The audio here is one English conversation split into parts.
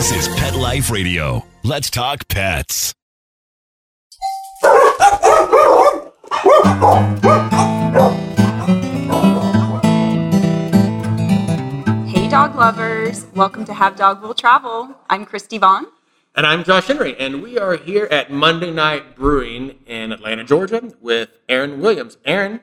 This is Pet Life Radio. Let's talk pets. Hey, dog lovers. Welcome to Have Dog Will Travel. I'm Christy Vaughn. And I'm Josh Henry, and we are here at Monday Night Brewing in Atlanta, Georgia, with Aaron Williams. Aaron,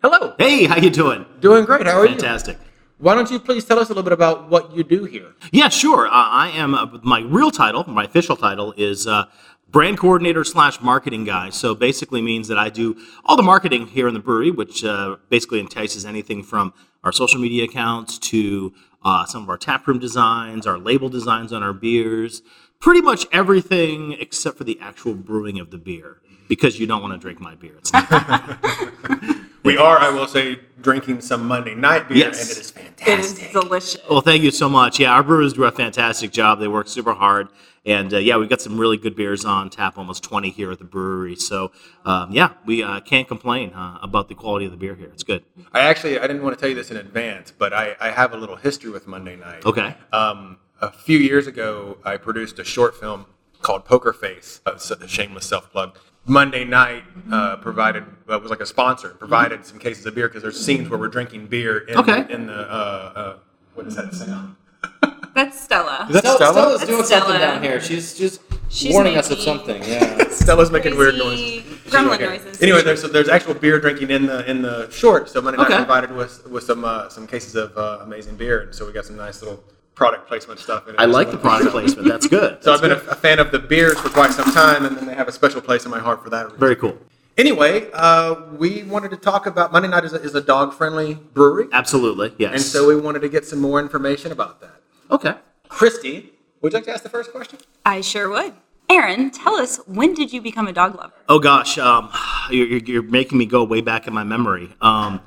hello. Hey, how you doing? Doing great. How are you? Fantastic. you? Why don't you please tell us a little bit about what you do here? Yeah, sure. Uh, I am. Uh, my real title, my official title, is uh, brand coordinator slash marketing guy. So basically means that I do all the marketing here in the brewery, which uh, basically entices anything from our social media accounts to uh, some of our taproom designs, our label designs on our beers, pretty much everything except for the actual brewing of the beer. Because you don't want to drink my beer. It's not We are, I will say, drinking some Monday night beer, Yes. and it is It fantastic. is delicious. Well, thank you so much. Yeah, our brewers do a fantastic job. They work super hard. And uh, yeah, we've got some really good beers on tap, almost 20 here at the brewery. So um, yeah, we uh, can't complain uh, about the quality of the beer here. It's good. I actually, I didn't want to tell you this in advance, but I, I have a little history with Monday Night. Okay. Um, a few years ago, I produced a short film called Poker Face, a s- a shameless self plug. Monday Night uh, provided uh, was like a sponsor, provided some cases of beer because there's scenes where we're drinking beer in, Okay. in the uh, uh, what is that sound? That's Stella. Is that Stella? Stella's That's doing Stella. something down here. She's just She's warning us of something. Yeah. Stella's making weird noises. gremlin noises. Anyway, there's so there's actual beer drinking in the in the short. So Monday Night Okay. provided with with some uh, some cases of uh, amazing beer, and so we got some nice little product placement stuff. In it I like the product placement. That's good. So I've That's been a, a fan of the beers for quite some time, and then they have a special place in my heart for that. Reason. very cool. Anyway, uh, we wanted to talk about Monday Night is a, is a dog friendly brewery, Absolutely. Yes. and so we wanted to get some more information about that. okay. Christy, would you like to ask the first question? I sure would. Aaron, tell us when did you become a dog lover? Oh gosh, um, you're, you're, you're making me go way back in my memory. Um,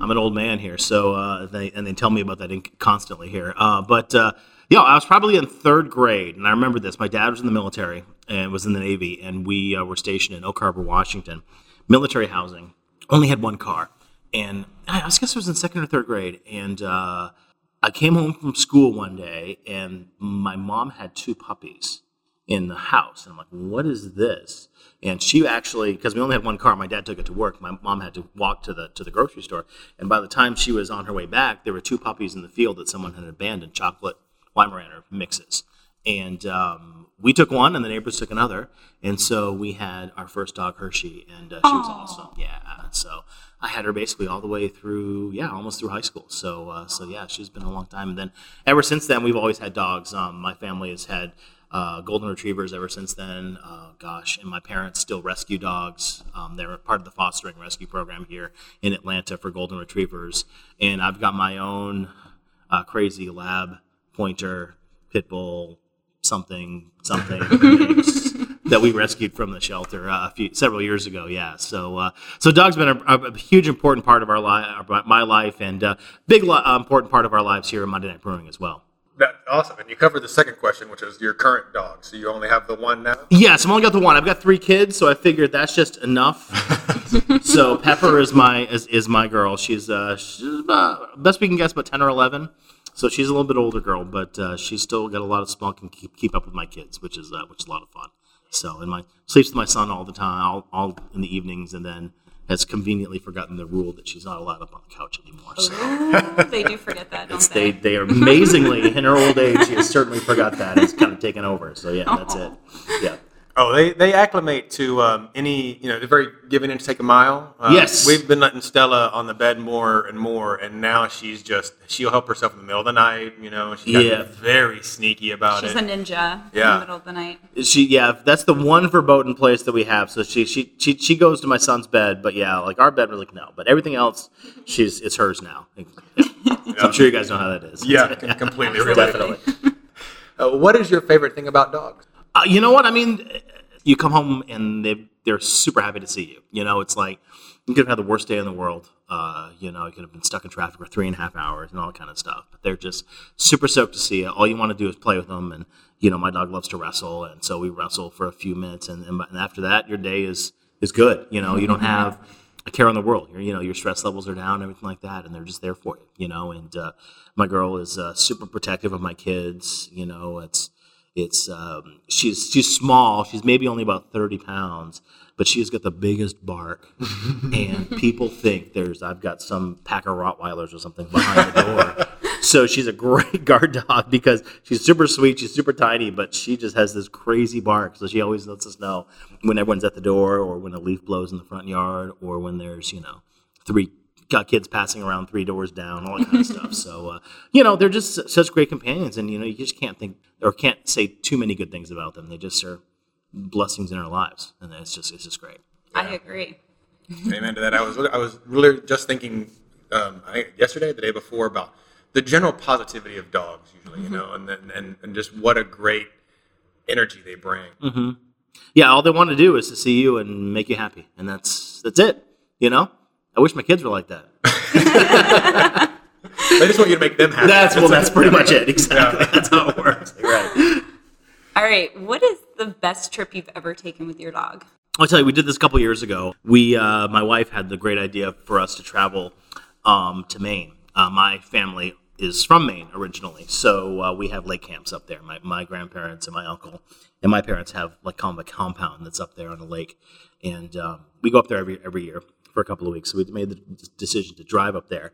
I'm an old man here, so uh, they, and they tell me about that constantly here. Uh, but uh, yeah, I was probably in third grade, and I remember this. My dad was in the military and was in the Navy, and we uh, were stationed in Oak Harbor, Washington, military housing. Only had one car, and I, I guess it was in second or third grade, and. Uh, I came home from school one day and my mom had two puppies in the house. And I'm like, what is this? And she actually, because we only had one car, my dad took it to work. My mom had to walk to the to the grocery store. And by the time she was on her way back, there were two puppies in the field that someone had abandoned, chocolate Weimaraner mixes. And um, we took one, and the neighbors took another. And so we had our first dog, Hershey, and uh, she was awesome. Yeah. So I had her basically all the way through, yeah, almost through high school. So, uh, so yeah, she's been a long time. And then ever since then, we've always had dogs. Um, my family has had uh, golden retrievers ever since then. Uh, gosh, and my parents still rescue dogs. Um, they're part of the fostering rescue program here in Atlanta for golden retrievers. And I've got my own uh, crazy lab pointer, pit bull, something, something that we rescued from the shelter uh, a few, several years ago. Yeah, so uh, so dogs been a, a huge important part of our life, my life, and uh, big uh, important part of our lives here at Monday Night Brewing as well. That, awesome. And you covered the second question, which is your current dog. So you only have the one now. Yes, I've only got the one. I've got three kids, so I figured that's just enough. so Pepper is my is, is my girl. She's uh she's uh, best we can guess about ten or eleven. So she's a little bit older girl, but uh, she's still got a lot of spunk and keep keep up with my kids, which is uh, which is a lot of fun. So and my sleeps with my son all the time, all, all in the evenings, and then has conveniently forgotten the rule that she's not allowed up on the couch anymore. So Ooh, they do forget that, it's, they? they they are amazingly in her old age. She has certainly forgot that. It's kind of taken over. So yeah, that's it. Yeah. Oh, they, they acclimate to um, any, you know, they're very giving in to take a mile. Uh, Yes. We've been letting Stella on the bed more and more, and now she's just, she'll help herself in the middle of the night, you know, she's Yeah. very sneaky about She's it. She's a ninja in Yeah. the middle of the night. She yeah, that's the one verboten place that we have. So she she she she goes to my son's bed, but yeah, like our bed we're like no, but everything else, she's it's hers now. Yeah. So I'm sure you guys know how that is. yeah, completely. relate. definitely. Uh, what is your favorite thing about dogs? Uh, you know what I mean? You come home and they they're super happy to see you. You know, it's like you could have had the worst day in the world. Uh, you know, you could have been stuck in traffic for three and a half hours and all that kind of stuff. But they're just super stoked to see you. All you want to do is play with them. And you know, my dog loves to wrestle, and so we wrestle for a few minutes, and, and, and after that, your day is is good. You know, you don't have a care in the world. Your, you know, your stress levels are down, everything like that, and they're just there for you. You know, and uh, my girl is uh, super protective of my kids. You know, it's It's um, she's she's small. She's maybe only about thirty pounds, but she's got the biggest bark, and people think there's I've got some pack of Rottweilers or something behind the door. so she's a great guard dog because she's super sweet. She's super tiny, but she just has this crazy bark. So she always lets us know when everyone's at the door, or when a leaf blows in the front yard, or when there's you know three got kids passing around three doors down, all that kind of stuff. So, uh, you know, they're just such great companions, and you know, you just can't think or can't say too many good things about them. They just are blessings in our lives, and it's just it's just great. I agree. Amen to that. I was I was really just thinking um, I, yesterday, the day before, about the general positivity of dogs. Usually, you know, and then and, and just what a great energy they bring. Yeah, all they want to do is to see you and make you happy, and that's that's it. You know, I wish my kids were like that. I just want you to make them happy. That's well, that's it. pretty much it. Exactly, that's how it works. Right. All right. What is the best trip you've ever taken with your dog? I'll tell you, we did this a couple years ago. We, uh, my wife had the great idea for us to travel um, to Maine. Uh, my family is from Maine originally, so uh, we have lake camps up there. My, my grandparents and my uncle and my parents have like kind of a compound that's up there on the lake, and um, we go up there every every year for a couple of weeks. So we made the decision to drive up there,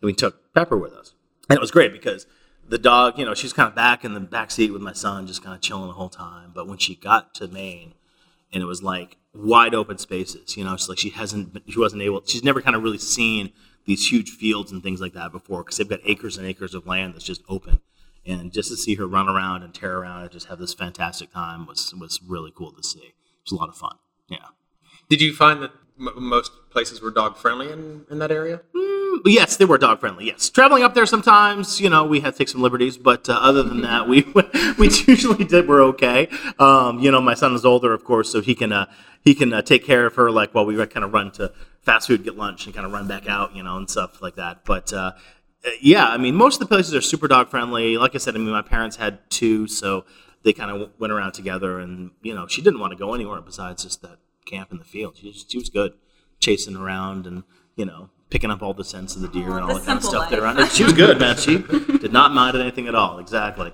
and we took Pepper with us, and it was great because the dog, you know, she's kind of back in the back seat with my son, just kind of chilling the whole time. But when she got to Maine, and it was like wide open spaces. You know, it's like she hasn't, she wasn't able, she's never kind of really seen these huge fields and things like that before because they've got acres and acres of land that's just open. And just to see her run around and tear around and just have this fantastic time was was really cool to see. It was a lot of fun. Yeah. Did you find that most places were dog friendly in, in that area? But yes, they were dog friendly. Yes, traveling up there sometimes, you know, we had to take some liberties, but uh, other than that, we we usually did we're okay. Um, you know, my son is older, of course, so he can uh, he can uh, take care of her like while we kind of run to fast food, get lunch, and kind of run back out, you know, and stuff like that. But uh, uh, yeah, I mean, most of the places are super dog friendly. Like I said, I mean, my parents had two, so they kind of went around together, and you know, she didn't want to go anywhere besides just that camp in the field. She, she was good chasing around and you know picking up all the scents of the deer and all the that kind of stuff there life. around. She was good, man. She did not mind anything at all. Exactly.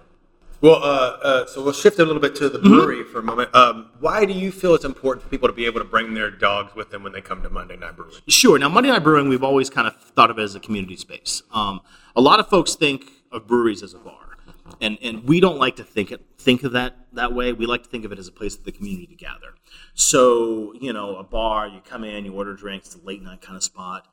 Well, uh, uh, so we'll shift a little bit to the Mm-hmm. brewery for a moment. Um, why do you feel it's important for people to be able to bring their dogs with them when they come to Monday Night Brewing? Sure. Now, Monday Night Brewing, we've always kind of thought of it as a community space. Um, a lot of folks think of breweries as a bar, and and we don't like to think it think of that that way. We like to think of it as a place for the community to gather. So, you know, a bar, you come in, you order drinks, it's a late night kind of spot.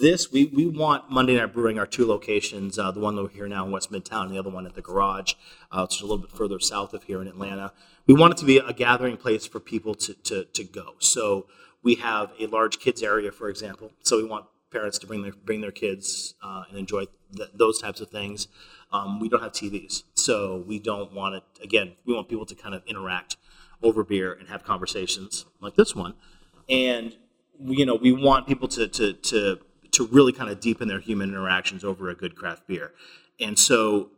This we, we want Monday Night Brewing, our two locations, uh, the one that we're here now in West Midtown, and the other one at the garage, uh, which is a little bit further south of here in Atlanta. We want it to be a gathering place for people to, to, to go. So we have a large kids area, for example. So we want parents to bring their bring their kids uh, and enjoy th- those types of things. Um, we don't have TVs, so we don't want it. Again, we want people to kind of interact over beer and have conversations like this one, and you know we want people to to to to really kind of deepen their human interactions over a good craft beer, and so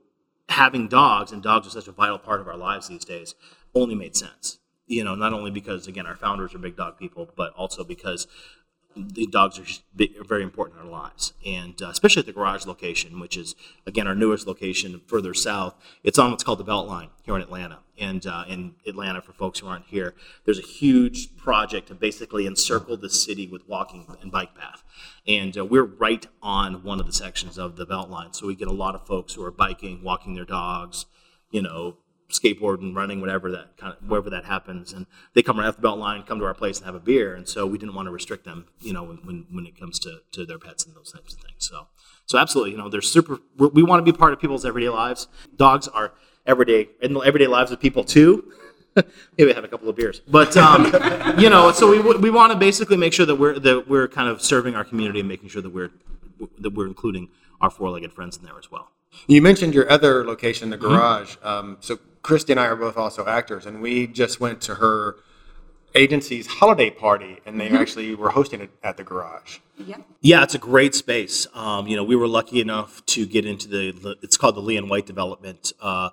having dogs and dogs are such a vital part of our lives these days only made sense. You know, not only because again our founders are big dog people, but also because the dogs are just very important in our lives, and uh, especially at the garage location, which is again our newest location further south. It's on what's called the Beltline here in Atlanta, and uh, in Atlanta for folks who aren't here, there's a huge project to basically encircle the city with walking and bike path, and uh, we're right on one of the sections of the Beltline, so we get a lot of folks who are biking, walking their dogs, you know, skateboarding, running, whatever that kind of wherever that happens, and they come right off the Beltline, come to our place and have a beer, and so we didn't want to restrict them, you know, when when, when it comes to, to their pets and those types of things. So so absolutely, you know, they're super. we're- want to be part of people's everyday lives. Dogs are everyday in the everyday lives of people too. Maybe have a couple of beers, but um, you know, so we we want to basically make sure that we're that we're kind of serving our community and making sure that we're that we're including our four-legged friends in there as well. You mentioned your other location, the Mm-hmm. garage. Um, so Christy and I are both also actors, and we just went to her agency's holiday party, and Mm-hmm. they actually were hosting it at the garage. Yep. Yeah, it's a great space. Um, you know, we were lucky enough to get into the, it's called the Lee and White development uh,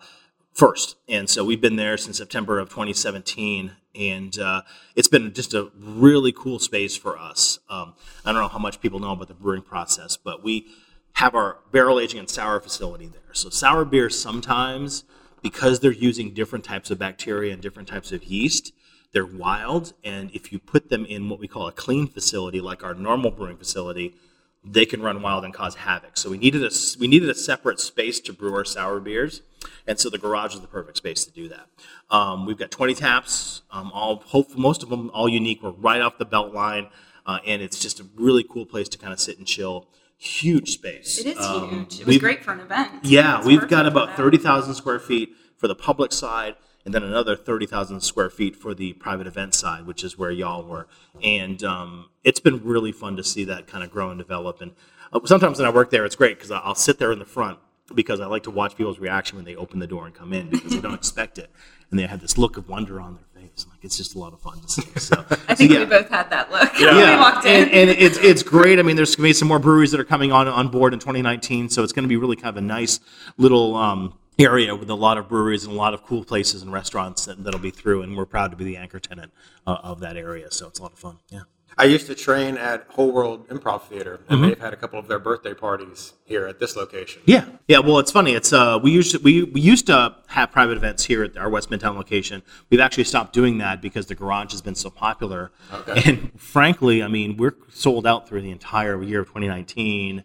first. And so we've been there since September of 2017. And uh, it's been just a really cool space for us. Um, I don't know how much people know about the brewing process, but we have our barrel aging and sour facility there. So sour beer sometimes because they're using different types of bacteria and different types of yeast. They're wild, and if you put them in what we call a clean facility, like our normal brewing facility, they can run wild and cause havoc. So we needed a we needed a separate space to brew our sour beers, and so the garage is the perfect space to do that. Um, we've got 20 taps, um, all hope most of them all unique. We're right off the Beltline, uh, and it's just a really cool place to kind of sit and chill. Huge space. It is Um, huge. It was great for an event. yeah, we've got about that. 30,000 square feet for the public side, and then another 30,000 square feet for the private event side, which is where y'all were. And um, it's been really fun to see that kind of grow and develop. And uh, sometimes when I work there, it's great because I'll sit there in the front because I like to watch people's reaction when they open the door and come in because they don't expect it. And they have this look of wonder on their face. Like, it's just a lot of fun to see. So, I think so, we both had that look when yeah, we walked in. and, and it's it's great. I mean, there's going to be some more breweries that are coming on on board in 2019, so it's going to be really kind of a nice little um, area with a lot of breweries and a lot of cool places and restaurants that, that'll be through. And we're proud to be the anchor tenant uh, of that area, so it's a lot of fun. Yeah. I used to train at Whole World Improv Theater, and Mm-hmm. they've had a couple of their birthday parties here at this location. Yeah, yeah. Well, it's funny. It's uh, we used to, we we used to have private events here at our West Midtown location. We've actually stopped doing that because the garage has been so popular. Okay. And frankly, I mean, we're sold out through the entire year of 2019,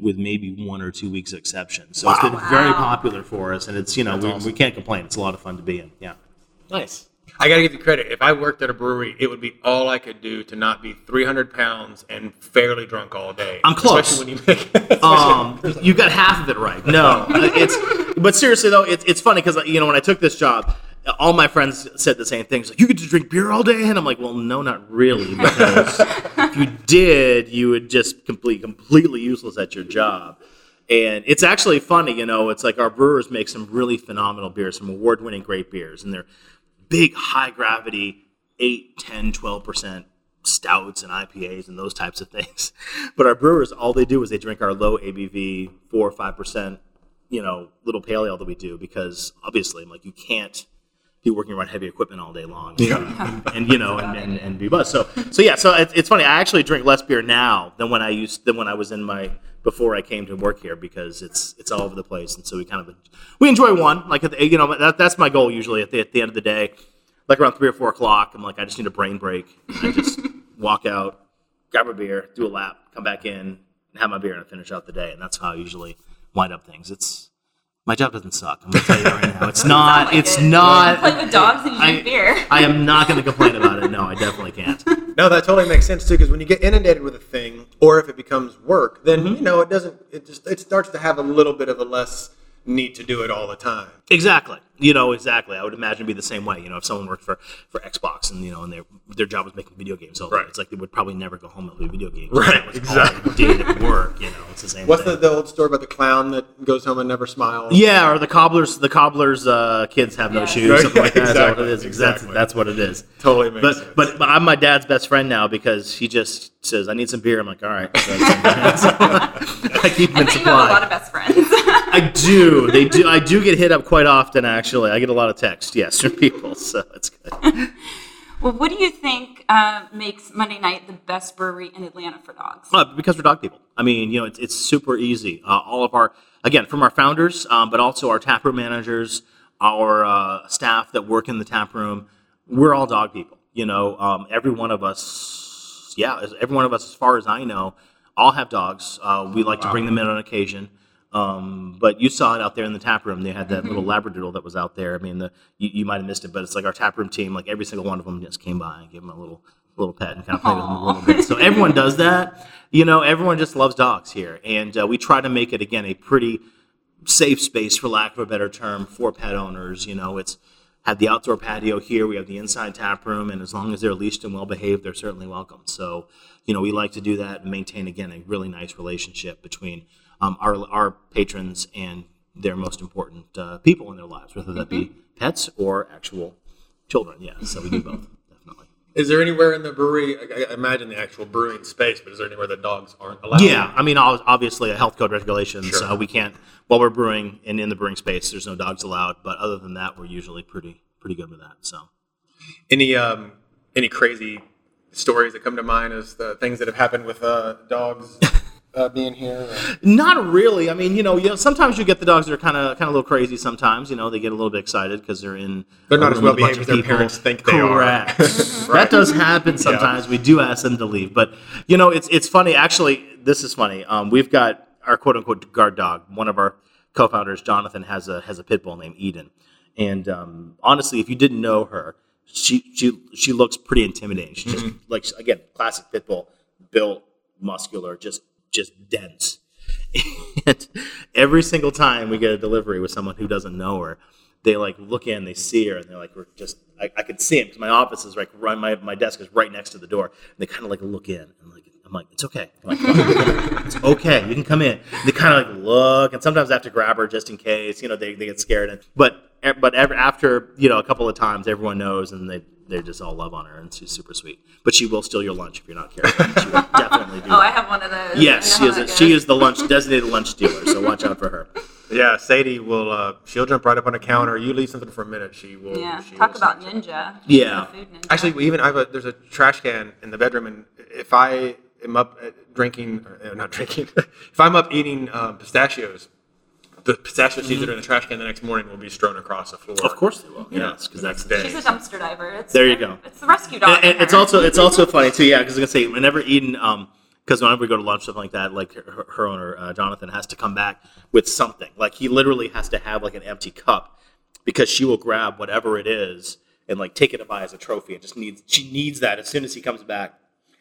with maybe one or two weeks exception. So it's been very popular for us, and it's you know we, we can't complain. It's a lot of fun to be in. Yeah. Nice. I got to give you credit. If I worked at a brewery, it would be all I could do to not be 300 pounds and fairly drunk all day. I'm close. Especially when you make. um, you got half of it right. No, uh, it's but seriously though, it's it's funny because uh, you know when I took this job, uh, all my friends said the same things. Like, you get to drink beer all day, and I'm like, well, no, not really, because if you did, you would just complete completely useless at your job. And it's actually funny, you know. It's like our brewers make some really phenomenal beers, some award-winning great beers, and they're big, high gravity, 8, 10, 12 percent stouts and IPAs and those types of things. But our brewers, all they do is they drink our low ABV, four or five percent, you know, little pale ale that we do because obviously, like you can't be working around heavy equipment all day long, and, and, you know, and, and, and be buzzed. So, so yeah, so it, it's funny. I actually drink less beer now than when I used than when I was in my before I came to work here because it's it's all over the place, and so we kind of we enjoy one. Like at the, you know, that, that's my goal usually at the at the end of the day, like around three or four o'clock. I'm like, I just need a brain break. And I just walk out, grab a beer, do a lap, come back in, and have my beer, and finish out the day. And that's how I usually wind up things. It's my job doesn't suck. I'm gonna tell you right now. It's not. like it's it. not. Play with dogs and you I, beer. I am not going to complain about it. No, I definitely can't. No, that totally makes sense too. Because when you get inundated with a thing, or if it becomes work, then Mm-hmm. you know it doesn't. It just it starts to have a little bit of a less need to do it all the time. Exactly. You know, exactly. I would imagine it'd be the same way. You know, if someone worked for, for Xbox and you know, and their their job was making video games all day, Right. it's like they would probably never go home and play video games. Right, That was exactly. All they did at work. You know, it's the same. What's the, thing. the old story about the clown that goes home and never smiles? Yeah, or the cobblers. The cobblers' uh, kids have no Yeah. shoes. Right, Something like that. Is that what exactly, it is? exactly. That's, that's what it is. Totally makes But, sense. but but I'm my dad's best friend now because he just says I need some beer. I'm like, all right. So I keep him I in bet you have a lot supply. of best friends. I do. They do. I do get hit up quite often. Actually, I get a lot of text. Yes, from people. So it's good. well, what do you think uh, makes Monday Night the best brewery in Atlanta for dogs? Uh, because we're dog people. I mean, you know, it's, it's super easy. Uh, all of our, again, from our founders, um, but also our taproom managers, our uh, staff that work in the tap room, we're all dog people. You know, um, every one of us, yeah, every one of us, as far as I know, all have dogs. Uh, we like to bring them in on occasion. Um, but you saw it out there in the tap room. They had that little labradoodle that was out there. I mean, the, you, you might have missed it, but it's like our tap room team. Like every single one of them just came by and gave them a little little pet and kind of play with them a little bit. So everyone does that. You know, everyone just loves dogs here, and uh, we try to make it again a pretty safe space, for lack of a better term, for pet owners. You know, it's had the outdoor patio here. We have the inside tap room, and as long as they're leashed and well behaved, they're certainly welcome. So, you know, we like to do that and maintain again a really nice relationship between um, our our patrons and their most important uh, people in their lives, whether that be pets or actual children. Yeah, so we do both, definitely. Is there anywhere in the brewery? I, I imagine the actual brewing space, but is there anywhere that dogs aren't allowed? Yeah, I mean, ob- obviously, a health code regulations. Sure. Uh, we can't while we're brewing and in the brewing space. There's no dogs allowed. But other than that, we're usually pretty pretty good with that. So. Any um any crazy stories that come to mind as the things that have happened with uh, dogs uh, being here? or- Not really. I mean, you know, you know, sometimes you get the dogs that are kind of kind of a little crazy. Sometimes, you know, they get a little bit excited because they're in. They're not as room with a well-behaved as their people. parents think they are. Correct. That does happen sometimes. We do ask them to leave, but you know, it's it's funny. Actually, this is funny. Um, we've got our quote unquote guard dog. One of our co-founders, Jonathan, has a has a pit bull named Eden, and um, honestly, if you didn't know her, she she she looks pretty intimidating. She's just like again, classic pit bull, built, muscular, just just dense. And every single time we get a delivery with someone who doesn't know her, they like look in, they see her, and they're like, "We're just." I, I could see him because my office is like right. My my desk is right next to the door. And they kind of like look in, and like I'm like, "It's okay." Like, it's okay. You can come in. They kind of like look, and sometimes I have to grab her just in case. You know, they, they get scared. And but eh, but ever, after you know a couple of times, everyone knows, and they they just all love on her, and she's super sweet. But she will steal your lunch if you're not careful. She will definitely do. Oh, I have one of those. Yes, I she is. A, she is the lunch designated lunch dealer. So watch out for her. Yeah, Sadie will. Uh, she'll jump right up on a counter. You leave something for a minute, she will. Yeah, she talk will about snatch it. ninja. Yeah. Food ninja. Actually, even I have a there's a trash can in the bedroom, and if I am up uh, drinking, or, uh, not drinking, if I'm up eating um, pistachios, the pistachio seeds that are in the trash can the next morning will be strewn across the floor. Of course they will. Yeah, Yes, because the that's the day. she's a dumpster diver. It's, There you go. It's the rescue dog. and, and it's also it's also funny too. Yeah, because I was gonna say whenever Eden, um, because whenever we go to lunch something like that, like her, her owner uh, Jonathan has to come back with something. Like he literally has to have like an empty cup because she will grab whatever it is and like take it to buy as a trophy. It just needs she needs that as soon as he comes back,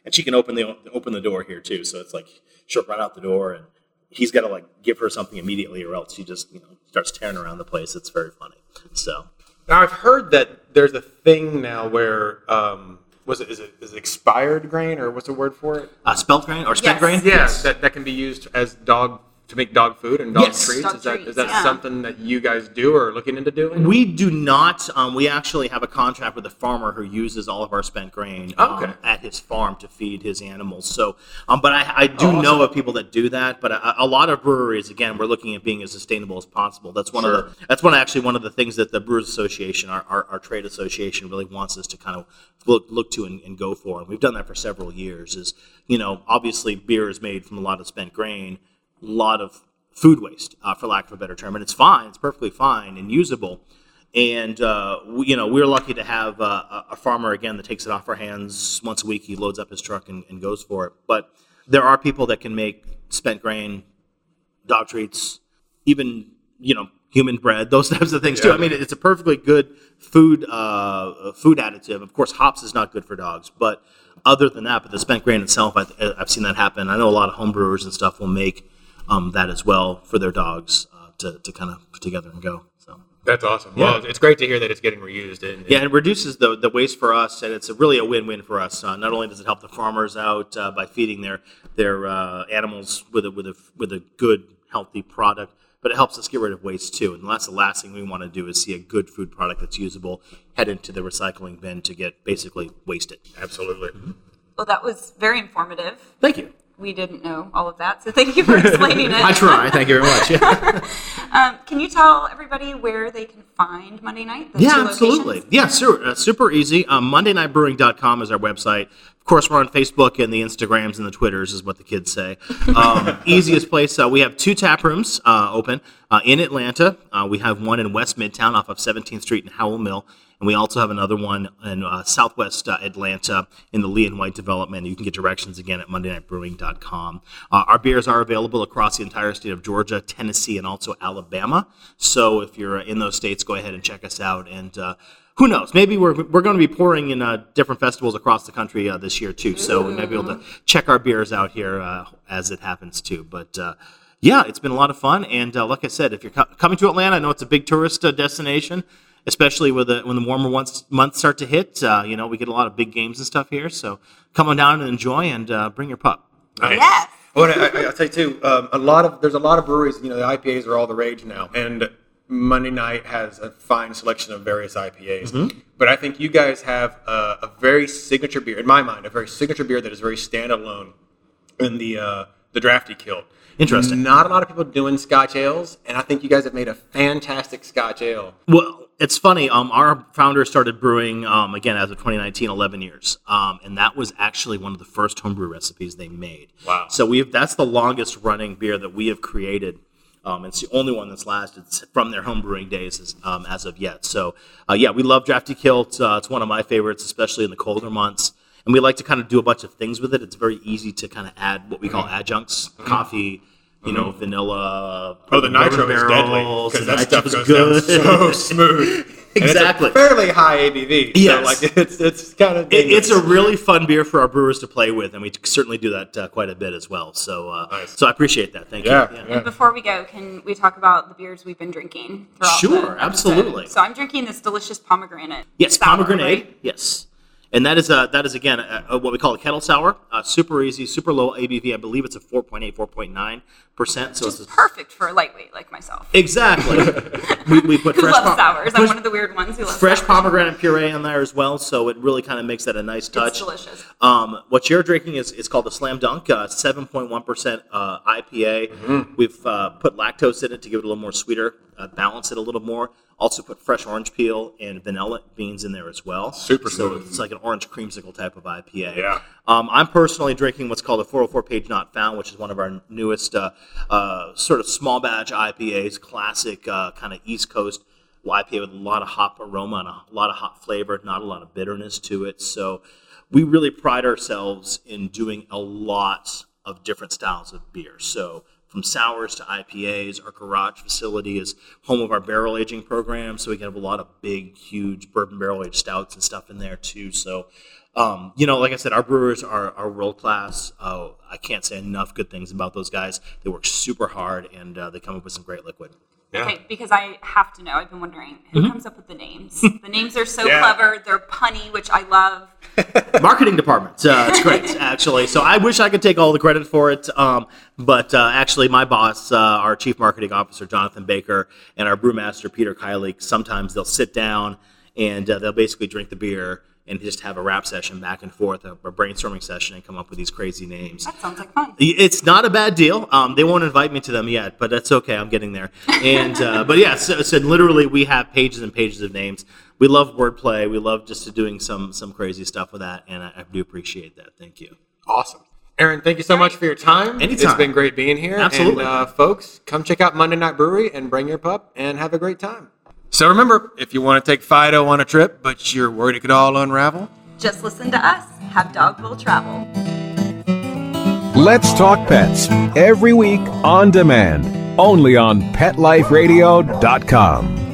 and she can open the open the door here too. So it's like she'll run out the door and. He's got to like give her something immediately, or else she just you know starts tearing around the place. It's very funny. So Now I've heard that there's a thing now where um, was it is it is it expired grain or what's the word for it? uh, spelt grain or spent Yes. grain? Yeah, that, that can be used as dog to make dog food and dog Yes. treats. Dog is that treats, is that yeah. something that you guys do or are looking into doing? We do not. Um, we actually have a contract with a farmer who uses all of our spent grain um, Okay. at his farm to feed his animals. So, um, but I, I do know of people that do that. But a, a lot of breweries, again, we're looking at being as sustainable as possible. That's one of the. That's one actually one of the things that the Brewers Association, our, our, our trade association, really wants us to kind of look look to and, and go for. And we've done that for several years. Is you know obviously beer is made from a lot of spent grain, a lot of food waste, uh, for lack of a better term, and it's fine. It's perfectly fine and usable. And uh, we, you know, we're lucky to have uh, a a farmer again that takes it off our hands once a week. He loads up his truck and, and goes for it. But there are people that can make spent grain, dog treats, even you know human bread, those types of things too. I mean, it's a perfectly good food uh, food additive. Of course, hops is not good for dogs, but other than that, but the spent grain itself, I, I've seen that happen. I know a lot of home brewers and stuff will make um, that as well for their dogs uh, to, to kind of put together and go. So. That's awesome. Well, it's great to hear that it's getting reused. And, and Yeah, it reduces the, the waste for us, and it's a really a win-win for us. Uh, not only does it help the farmers out uh, by feeding their their uh, animals with a with a with a good healthy product, but it helps us get rid of waste too. And that's the last thing we want to do is see a good food product that's usable head into the recycling bin to get basically wasted. absolutely. Well, that was very informative. Thank you. We didn't know all of that, so thank you for explaining it. I try. Thank you very much. Yeah. Um, can you tell everybody where they can find Monday Night? Yeah, absolutely. locations? Yeah, super, uh, super easy. Um, MondayNightBrewing.com is our website. Of course, we're on Facebook and the Instagrams and the Twitters, is what the kids say. Um, easiest place. Uh, we have two tap rooms uh, open uh, in Atlanta. Uh, we have one in West Midtown off of 17th Street in Howell Mill. And we also have another one in uh, Southwest uh, Atlanta in the Lee and White development. You can get directions again at MondayNightBrewing.com. Uh, our beers are available across the entire state of Georgia, Tennessee, and also Alabama. So if you're uh, in those states, go ahead and check us out. And uh, who knows? Maybe we're, we're going to be pouring in uh, different festivals across the country uh, this year too. So we might be able to check our beers out here uh, as it happens too. But uh, yeah, it's been a lot of fun. And like I said, if you're co- coming to Atlanta, I know it's a big tourist destination, especially with the, when the warmer months, months start to hit. Uh, you know, we get a lot of big games and stuff here. So come on down and enjoy and uh, bring your pup. Nice. Yes. Oh, and I, I, I'll tell you too. Um, a lot of there's a lot of breweries. You know, the IPAs are all the rage now, and Monday Night has a fine selection of various IPAs. But I think you guys have a, a very signature beer, in my mind, a very signature beer that is very standalone in the uh, the Drafty Kilt. Interesting. Not a lot of people doing Scotch ales, and I think you guys have made a fantastic Scotch ale. Well, it's funny. Um, our founder started brewing um, again as of 2019, 11 years, um, and that was actually one of the first homebrew recipes they made. Wow. So we've that's the longest running beer that we have created. Um, it's the only one that's lasted from their homebrewing days as, um, as of yet. So uh, yeah, we love Drafty Kilt. Uh, it's one of my favorites, especially in the colder months. And we like to kind of do a bunch of things with it. It's very easy to kind of add what we call adjuncts, coffee, you know, vanilla. Oh, the nitro is deadly because that stuff nitro's goes down so smooth. And Exactly. it's a fairly high ABV. Yes. So like it's it's kind of It, it's a really fun beer for our brewers to play with, and we certainly do that uh, quite a bit as well. So, uh, Nice. so I appreciate that. Thank Yeah, you. yeah. Before we go, can we talk about the beers we've been drinking? Sure, absolutely. So I'm drinking this delicious pomegranate. Yes, sour, pomegranate. right? Yes, and that is uh, that is again uh, uh, what we call a kettle sour. Uh, super easy, super low ABV. I believe it's a 4.8, 4.9 percent. So Just it's a, perfect for a lightweight like myself. exactly. we, we put Who fresh loves pom- sours? I'm one of the weird ones who loves fresh sours. pomegranate puree in there as well. So it really kind of makes that a nice touch. It's delicious. Um, what you're drinking is it's called a Slam Dunk, uh, 7.1% uh, IPA. Mm-hmm. We've uh, put lactose in it to give it a little more sweeter, uh, balance it a little more. Also put fresh orange peel and vanilla beans in there as well. Super So smooth. it's like an orange creamsicle type of IPA. Yeah. Um, I'm personally drinking what's called a 404 page not found, which is one of our newest uh, uh, sort of small batch IPAs, classic uh, kind of East Coast IPA with a lot of hop aroma and a lot of hop flavor, not a lot of bitterness to it. So we really pride ourselves in doing a lot of different styles of beer. So from sours to IPAs, our garage facility is home of our barrel aging program, so we can have a lot of big, huge bourbon barrel aged stouts and stuff in there too. So, um, you know, like I said, our brewers are, are world class. Uh, I can't say enough good things about those guys. They work super hard and uh, they come up with some great liquid. Okay, because I have to know. I've been wondering who Mm-hmm. comes up with the names. the names are so Yeah. clever. They're punny, which I love. marketing department. Uh, it's great, actually. So I wish I could take all the credit for it, um, but uh, actually, my boss, uh, our chief marketing officer Jonathan Baker, and our brewmaster Peter Kiley, sometimes they'll sit down and uh, they'll basically drink the beer and just have a rap session back and forth, a, a brainstorming session, and come up with these crazy names. That sounds like fun. It's not a bad deal. Um, they won't invite me to them yet, but that's okay. I'm getting there. And uh, but yeah, so, so literally we have pages and pages of names. We love wordplay. We love just doing some some crazy stuff with that, and I, I do appreciate that. Thank you. Awesome. Aaron, thank you so much for your time. Anytime. It's been great being here. Absolutely. And, uh, folks, come check out Monday Night Brewery and bring your pup and have a great time. So remember, if you want to take Fido on a trip, but you're worried it could all unravel, Just listen to us. Have Dog Will travel. Let's Talk Pets every week on demand, only on PetLifeRadio.com.